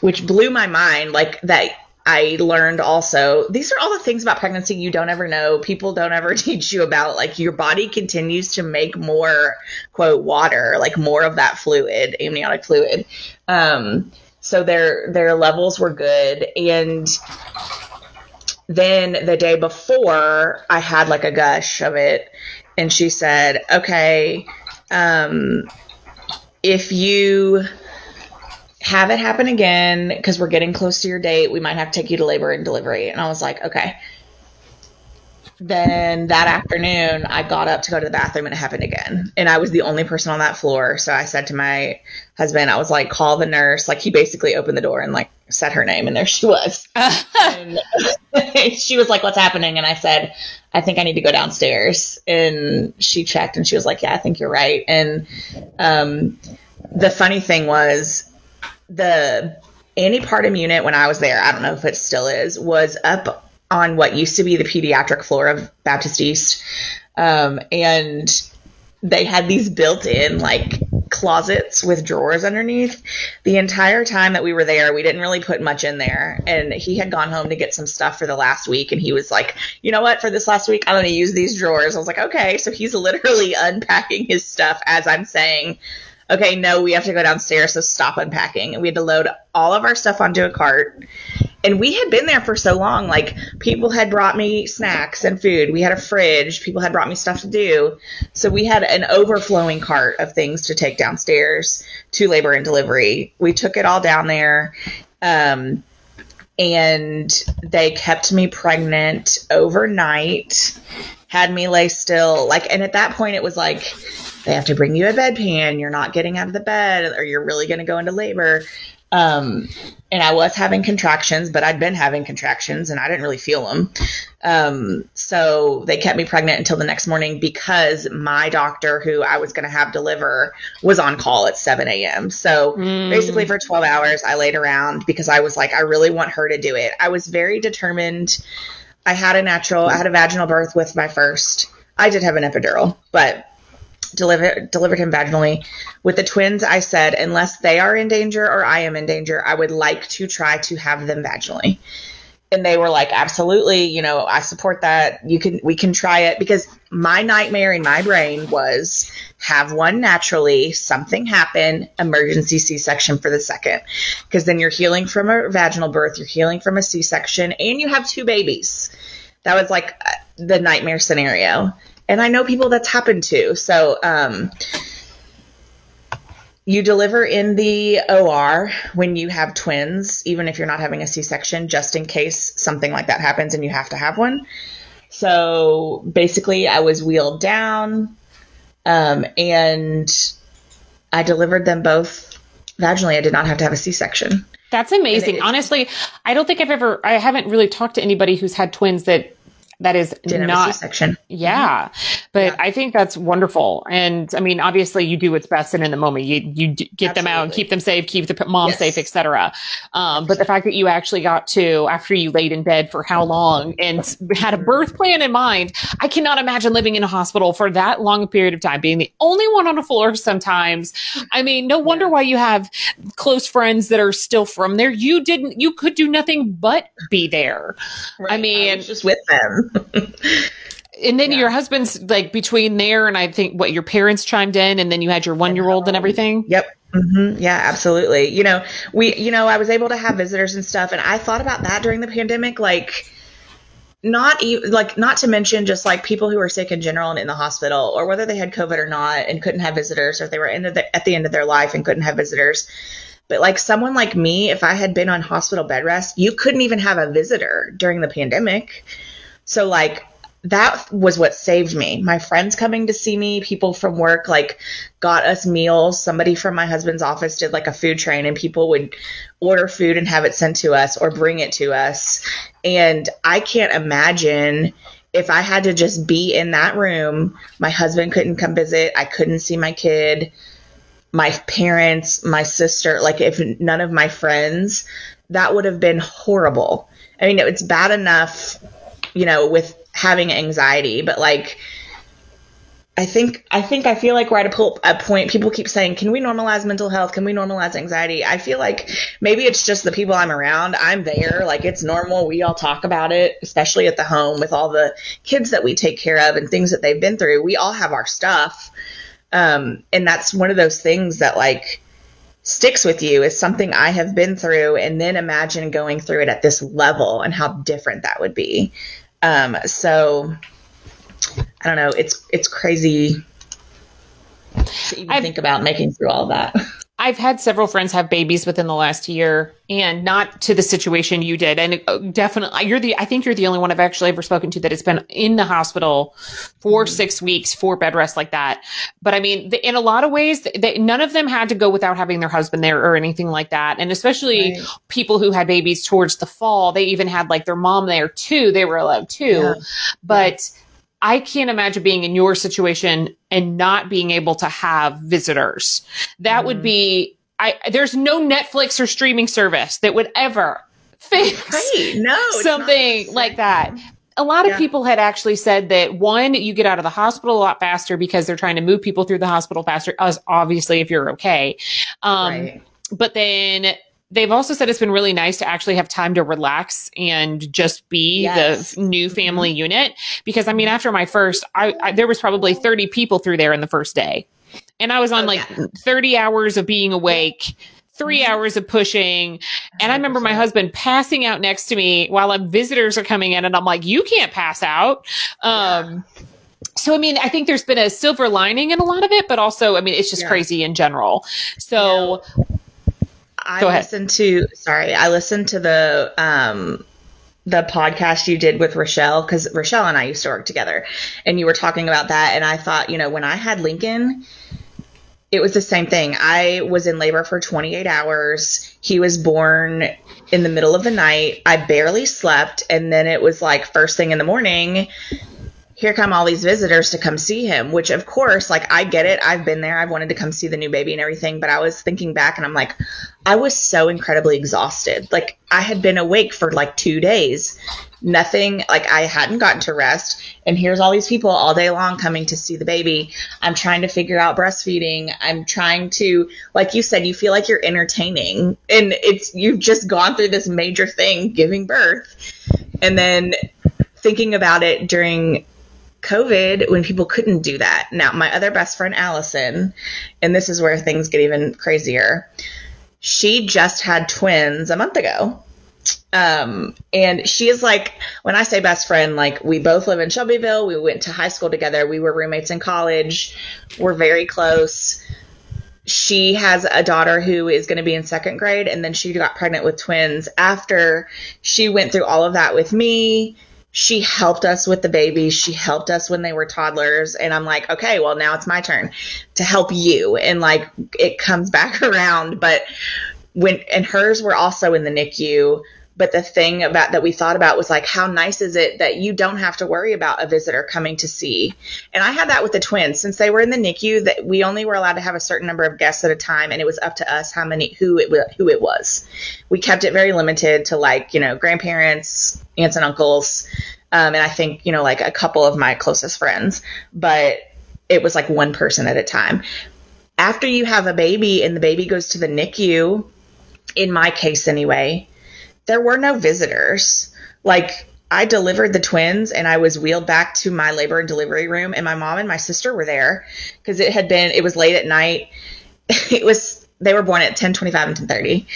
which blew my mind. Like that I learned also these are all the things about pregnancy you don't ever know. People don't ever (laughs) teach you about like your body continues to make more quote water, like more of that fluid, amniotic fluid. Um, so their their levels were good and then the day before I had like a gush of it and she said, "Okay, um, if you have it happen again because we're getting close to your date. We might have to take you to labor and delivery. And I was like, okay. Then that afternoon, I got up to go to the bathroom and it happened again. And I was the only person on that floor. So I said to my husband, I was like, call the nurse. Like, he basically opened the door and like said her name, and there she was. (laughs) and (laughs) she was like, what's happening? And I said, I think I need to go downstairs. And she checked and she was like, yeah, I think you're right. And um, the funny thing was, the antepartum unit when I was there, I don't know if it still is, was up on what used to be the pediatric floor of Baptist East. Um, and they had these built in like closets with drawers underneath. The entire time that we were there, we didn't really put much in there. And he had gone home to get some stuff for the last week. And he was like, you know what, for this last week, I'm going to use these drawers. I was like, okay. So he's (laughs) literally unpacking his stuff as I'm saying, okay, no, we have to go downstairs, so stop unpacking. And we had to load all of our stuff onto a cart. And we had been there for so long. Like, people had brought me snacks and food. We had a fridge. People had brought me stuff to do. So we had an overflowing cart of things to take downstairs to labor and delivery. We took it all down there. Um, and they kept me pregnant overnight, had me lay still. Like, and at that point, it was like, they have to bring you a bedpan. You're not getting out of the bed, or you're really going to go into labor. Um, and I was having contractions, but I'd been having contractions and I didn't really feel them. Um, so they kept me pregnant until the next morning because my doctor, who I was going to have deliver, was on call at 7 a.m. So mm. basically, for 12 hours, I laid around because I was like, I really want her to do it. I was very determined. I had a natural, I had a vaginal birth with my first. I did have an epidural, but delivered delivered him vaginally. With the twins, I said, unless they are in danger or I am in danger, I would like to try to have them vaginally. And they were like, absolutely, you know, I support that. You can, we can try it because my nightmare in my brain was have one naturally, something happen, emergency C-section for the second. Because then you're healing from a vaginal birth, you're healing from a C-section, and you have two babies. That was like uh, the nightmare scenario and I know people that's happened to. So, um, you deliver in the OR when you have twins, even if you're not having a C section, just in case something like that happens and you have to have one. So basically, I was wheeled down um, and I delivered them both vaginally. I did not have to have a C section. That's amazing. Honestly, I don't think I've ever, I haven't really talked to anybody who's had twins that that is not section. Yeah. But yeah. I think that's wonderful. And I mean, obviously you do what's best and in the moment you, you get Absolutely. them out and keep them safe, keep the mom yes. safe, etc. Um, but the fact that you actually got to, after you laid in bed for how long and had a birth plan in mind, I cannot imagine living in a hospital for that long a period of time, being the only one on a floor sometimes. I mean, no wonder yeah. why you have close friends that are still from there. You didn't, you could do nothing but be there. Right. I mean, I just with them. And then yeah. your husband's like between there and I think what your parents chimed in, and then you had your one year old and everything. Yep. Mm-hmm. Yeah, absolutely. You know, we, you know, I was able to have visitors and stuff, and I thought about that during the pandemic. Like, not even like not to mention just like people who are sick in general and in the hospital or whether they had covid or not and couldn't have visitors or if they were in the, at the end of their life and couldn't have visitors but like someone like me if i had been on hospital bed rest you couldn't even have a visitor during the pandemic so like that was what saved me. My friends coming to see me, people from work like got us meals. Somebody from my husband's office did like a food train and people would order food and have it sent to us or bring it to us. And I can't imagine if I had to just be in that room, my husband couldn't come visit, I couldn't see my kid, my parents, my sister, like if none of my friends, that would have been horrible. I mean, it's bad enough, you know, with having anxiety, but like I think I think I feel like we're at a, point. People keep saying, "Can we normalize mental health? Can we normalize anxiety?" I feel like maybe it's just the people I'm around. I'm there, like it's normal. We all talk about it, especially at the home with all the kids that we take care of and things that they've been through. We all have our stuff, um, and that's one of those things that like sticks with you. Is something I have been through, and then imagine going through it at this level and how different that would be. Um, so I don't know. It's it's crazy to even I've, think about making through all that. (laughs) I've had several friends have babies within the last year, and not to the situation you did. And uh, definitely, you're the. I think you're the only one I've actually ever spoken to that has been in the hospital for six weeks for bed rest like that. But I mean, in a lot of ways, they, none of them had to go without having their husband there or anything like that. And especially right. people who had babies towards the fall, they even had like their mom there too. They were allowed too, yeah. but. Yeah I can't imagine being in your situation and not being able to have visitors. That mm. would be, I, there's no Netflix or streaming service that would ever (laughs) fix right. no, something like that. A lot of yeah. people had actually said that one, you get out of the hospital a lot faster because they're trying to move people through the hospital faster, as obviously if you're okay. Um, right. but then they've also said it's been really nice to actually have time to relax and just be yes. the new mm-hmm. family unit. Because I mean, after my first, I, I, there was probably 30 people through there in the first day. And I was on oh, like yeah. 30 hours of being awake, 3 mm-hmm. hours of pushing. And I remember my husband passing out next to me while I'm, visitors are coming in. And I'm like, you can't pass out. Um, yeah. So, I mean, I think there's been a silver lining in a lot of it, but also, I mean, it's just yeah. crazy in general. So, I listened to sorry, I listened to the um the podcast you did with Rochelle because Rochelle and I used to work together, and you were talking about that, and I thought, you know, when I had Lincoln, it was the same thing. I was in labor for 28 hours. He was born in the middle of the night. I barely slept, and then it was like first thing in the morning here come all these visitors to come see him, which of course, like I get it. I've been there. I've wanted to come see the new baby and everything, but I was thinking back and I'm like, I was so incredibly exhausted. Like I had been awake for like two days. Nothing, like I hadn't gotten to rest. And here's all these people all day long coming to see the baby. I'm trying to figure out breastfeeding. I'm trying to, like you said, you feel like you're entertaining and it's, you've just gone through this major thing, giving birth. And then thinking about it during COVID when people couldn't do that. Now, my other best friend, Allison, and this is where things get even crazier, she just had twins a month ago. Um, and she is like, when I say best friend, like we both live in Shelbyville. We went to high school together. We were roommates in college. We're very close. She has a daughter who is going to be in second grade, and then she got pregnant with twins after she went through all of that with me she helped us with the babies. She helped us when they were toddlers. And I'm like, okay, well, now it's my turn to help you. And like, it comes (laughs) back around. But when, and hers were also in the NICU. But the thing about that we thought about was like, how nice is it that you don't have to worry about a visitor coming to see? And I had that with the twins since they were in the NICU that we only were allowed to have a certain number of guests at a time. And it was up to us how many, who it, who it was. We kept it very limited to like, you know, grandparents, aunts and uncles. Um, and I think, you know, like a couple of my closest friends, but it was like one person at a time. After you have a baby and the baby goes to the NICU, in my case anyway, there were no visitors. Like I delivered the twins and I was wheeled back to my labor and delivery room and my mom and my sister were there because it had been it was late at night. (laughs) It was they were born at 10:25 and 10:30.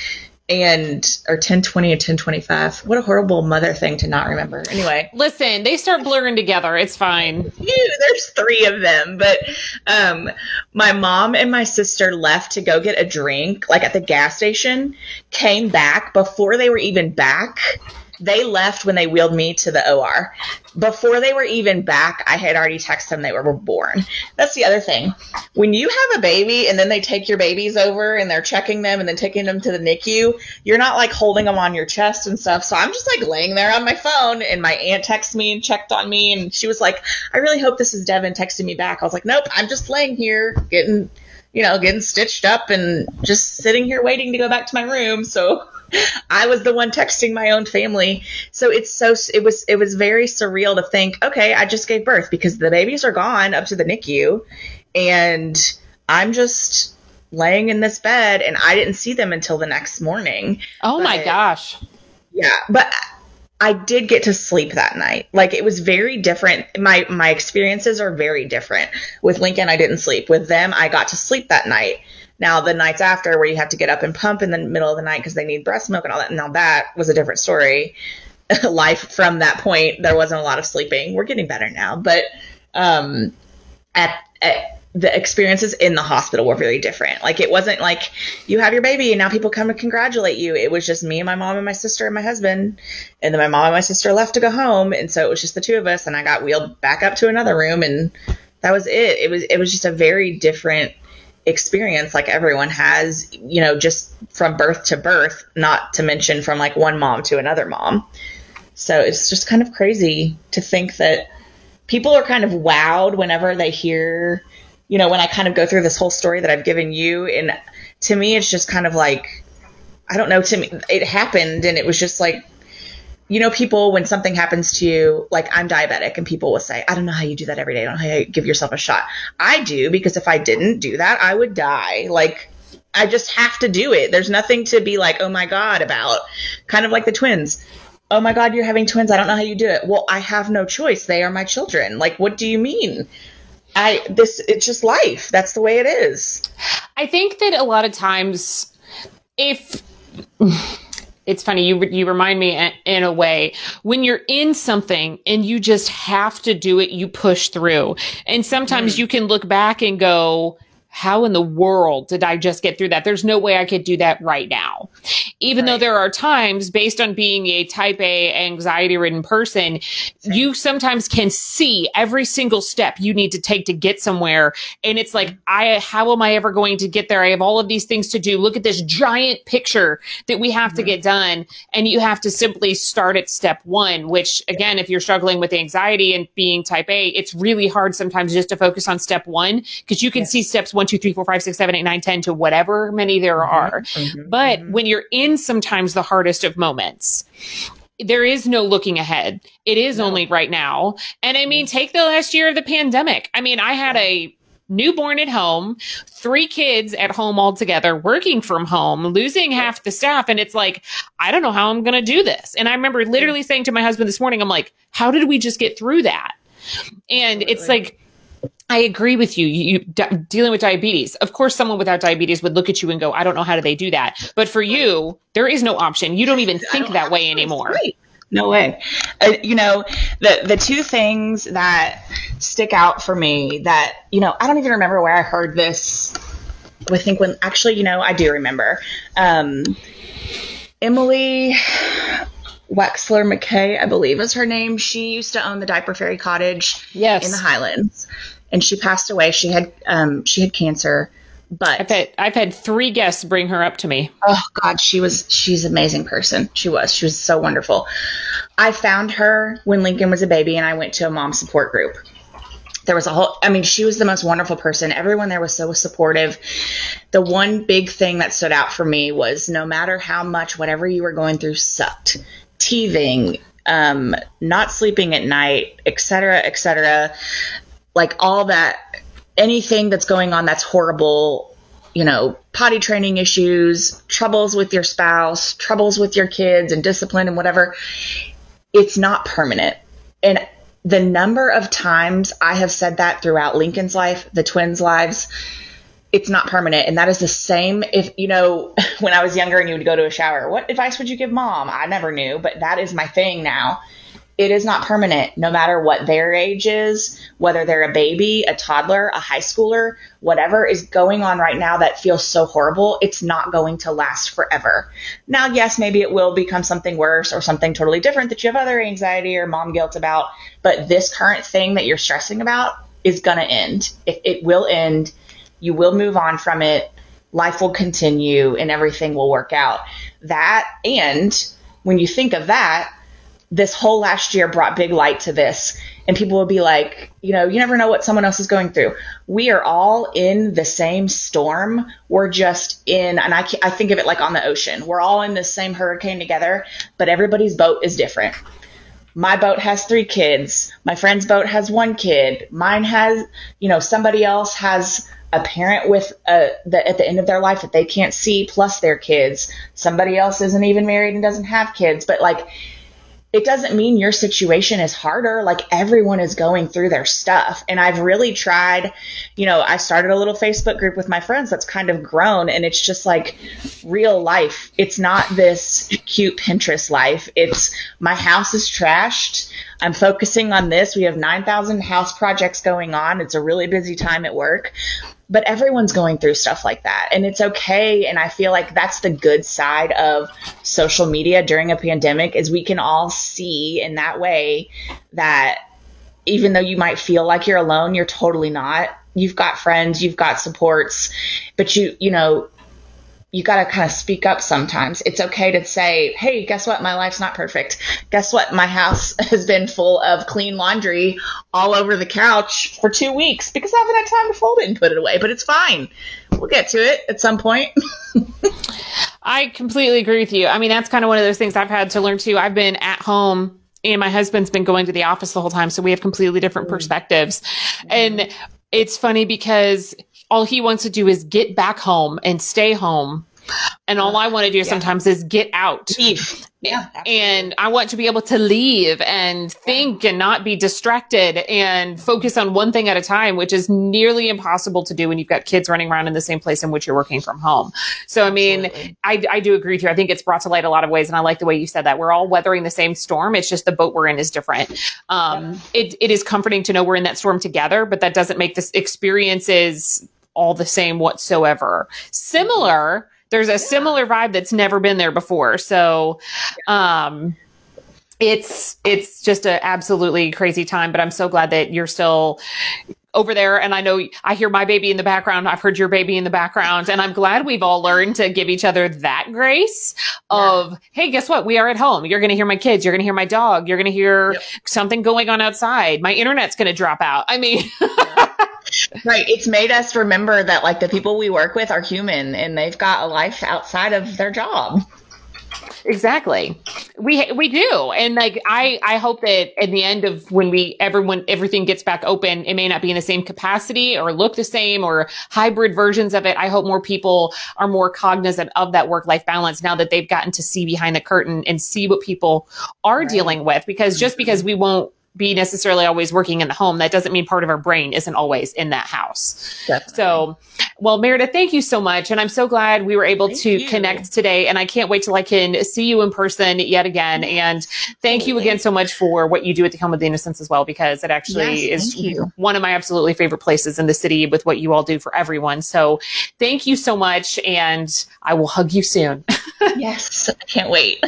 And or 1020 and 1025 what a horrible mother thing to not remember. Anyway. Listen they start blurring together. It's fine. Ew, there's three of them. But um my mom and my sister left to go get a drink like at the gas station came back before they were even back they left when they wheeled me to the OR. Before they were even back, I had already texted them they were born. That's the other thing. When you have a baby and then they take your babies over and they're checking them and then taking them to the NICU, you're not like holding them on your chest and stuff. So I'm just like laying there on my phone and my aunt texted me and checked on me and she was like, I really hope this is Devin texting me back. I was like, nope, I'm just laying here getting, you know, getting stitched up and just sitting here waiting to go back to my room. So (laughs) I was the one texting my own family. So it's so it was it was very surreal to think, okay, I just gave birth because the babies are gone up to the NICU and I'm just laying in this bed and I didn't see them until the next morning. Oh but, my gosh. Yeah, but I did get to sleep that night. Like it was very different. My my experiences are very different. With Lincoln I didn't sleep. With them I got to sleep that night. Now the nights after where you have to get up and pump in the middle of the night because they need breast milk and all that. Now that was a different story. (laughs) Life from that point, there wasn't a lot of sleeping. We're getting better now, but um, at, at the experiences in the hospital were very different. Like it wasn't like you have your baby and now people come and congratulate you. It was just me and my mom and my sister and my husband. And then my mom and my sister left to go home. And so it was just the two of us and I got wheeled back up to another room and that was it. It was it was just a very different experience like everyone has, you know, just from birth to birth, not to mention from like one mom to another mom. So it's just kind of crazy to think that people are kind of wowed whenever they hear, you know, when I kind of go through this whole story that I've given you. And to me, it's just kind of like, I don't know, to me, it happened and it was just like, you know, people, when something happens to you, like I'm diabetic and people will say, I don't know how you do that every day. I don't know how you give yourself a shot. I do because if I didn't do that, I would die. Like, I just have to do it. There's nothing to be like, oh my God, about. Kind of like the twins. Oh my God, you're having twins. I don't know how you do it. Well, I have no choice. They are my children. Like, what do you mean? I, this, it's just life. That's the way it is. I think that a lot of times, if, it's funny you you remind me in a way when you're in something and you just have to do it you push through and sometimes mm. you can look back and go how in the world did I just get through that? There's no way I could do that right now. Even right. though there are times based on being a type A anxiety ridden person, you sometimes can see every single step you need to take to get somewhere. And it's like, I, how am I ever going to get there? I have all of these things to do. Look at this giant picture that we have mm-hmm. to get done. And you have to simply start at step one, which again, if you're struggling with anxiety and being type A, it's really hard sometimes just to focus on step one because you can see steps one one, two, three, four, five, six, seven, eight, nine, ten to whatever many there mm-hmm, are. Mm-hmm, but mm-hmm. when you're in sometimes the hardest of moments, there is no looking ahead. It is no. only right now. And I mean, mm-hmm. take the last year of the pandemic. I mean, I had a newborn at home, three kids at home altogether, working from home, losing half the staff. And it's like, I don't know how I'm going to do this. And I remember literally saying to my husband this morning, I'm like, how did we just get through that? And Absolutely. it's like, I agree with you. You, d- dealing with diabetes. Of course, someone without diabetes would look at you and go, "I don't know how do they do that." But for you, there is no option. You don't even think that way anymore. No way. Uh, you know, the the two things that stick out for me that you know, I don't even remember where I heard this. I think when actually, you know, I do remember. Um, Emily Wexler McKay, I believe is her name. She used to own the Diaper Fairy Cottage yes. in the Highlands and she passed away. She had um, she had cancer, but I've had I've had three guests bring her up to me. Oh God, she was she's an amazing person. She was she was so wonderful. I found her when Lincoln was a baby, and I went to a mom support group. There was a whole, I mean, she was the most wonderful person. Everyone there was so supportive. The one big thing that stood out for me was no matter how much whatever you were going through sucked, teething, um, not sleeping at night, etc., etc like all that anything that's going on that's horrible you know potty training issues troubles with your spouse troubles with your kids and discipline and whatever it's not permanent and the number of times i have said that throughout lincoln's life the twins lives it's not permanent. And that is the same if, you know, (laughs) when I was younger and you would go to a shower, what advice would you give mom? I never knew, but that is my thing now. It is not permanent, no matter what their age is, whether they're a baby, a toddler, a high schooler, whatever is going on right now that feels so horrible, it's not going to last forever. Now, yes, maybe it will become something worse or something totally different that you have other anxiety or mom guilt about, but this current thing that you're stressing about is going to end. It, it will end. You will move on from it. Life will continue and everything will work out. That, and when you think of that, this whole last year brought big light to this. And people will be like, you know, you never know what someone else is going through. We are all in the same storm. We're just in, and I, I think of it like on the ocean. We're all in the same hurricane together, but everybody's boat is different. My boat has three kids. My friend's boat has one kid. Mine has, you know, somebody else has a parent with a, the, at the end of their life that they can't see plus their kids. Somebody else isn't even married and doesn't have kids, but like, it doesn't mean your situation is harder. Like everyone is going through their stuff. And I've really tried, you know, I started a little Facebook group with my friends that's kind of grown and it's just like real life. It's not this cute Pinterest life. It's my house is trashed. I'm focusing on this. We have 9,000 house projects going on. It's a really busy time at work but everyone's going through stuff like that. And it's okay. And i feel like that's the good side of social media during a pandemic is we can all see in that way that even though you might feel like you're alone you're totally not. You've got friends you've got supports but you you know you got to kind of speak up sometimes. It's okay to say, hey, guess what? My life's not perfect. Guess what? My house (laughs) has been full of clean laundry all over the couch for two weeks because I haven't had time to fold it and put it away, but it's fine. We'll get to it at some point. (laughs) I completely agree with you. I mean, that's kind of one of those things I've had to learn too. I've been at home and my husband's been going to the office the whole time. So we have completely different mm. perspectives. And it's funny because all he wants to do is get back home and stay home. And all I want to do yeah. sometimes is get out. Leave. Yeah. And I want to be able to leave and think and not be distracted and focus on one thing at a time, which is nearly impossible to do when you've got kids running around in the same place in which you're working from home. So, I mean, I, I do agree with you. I think it's brought to light a lot of ways. And I like the way you said that. We're all weathering the same storm. It's just the boat we're in is different. Um, yeah. it, it is comforting to know we're in that storm together, but that doesn't make this experiences all the same whatsoever. Similar, there's a yeah. similar vibe that's never been there before. So, um, it's it's just an absolutely crazy time, but I'm so glad that you're still over there. And I know I hear my baby in the background. I've heard your baby in the background. And I'm glad we've all learned to give each other that grace of, yeah. hey, guess what? We are at home. You're going to hear my kids. You're going to hear my dog. You're going to hear yep. something going on outside. My internet's going to drop out. I mean, right. It's made us remember that like the people we work with are human and they've got a life outside of their job. Exactly. We we do. And like I I hope that at the end of when we everyone everything gets back open, it may not be in the same capacity or look the same or hybrid versions of it. I hope more people are more cognizant of that work life balance now that they've gotten to see behind the curtain and see what people are right. dealing with because just because we won't be necessarily always working in the home. That doesn't mean part of our brain isn't always in that house. Definitely. So, well, Meredith, thank you so much. And I'm so glad we were able thank to you. connect today. And I can't wait till I can see you in person yet again. And thank you again so much for what you do at the Home of the Innocents as well, because it actually yes, is one of my absolutely favorite places in the city with what you all do for everyone. So thank you so much. And I will hug you soon. (laughs) yes. I can't wait.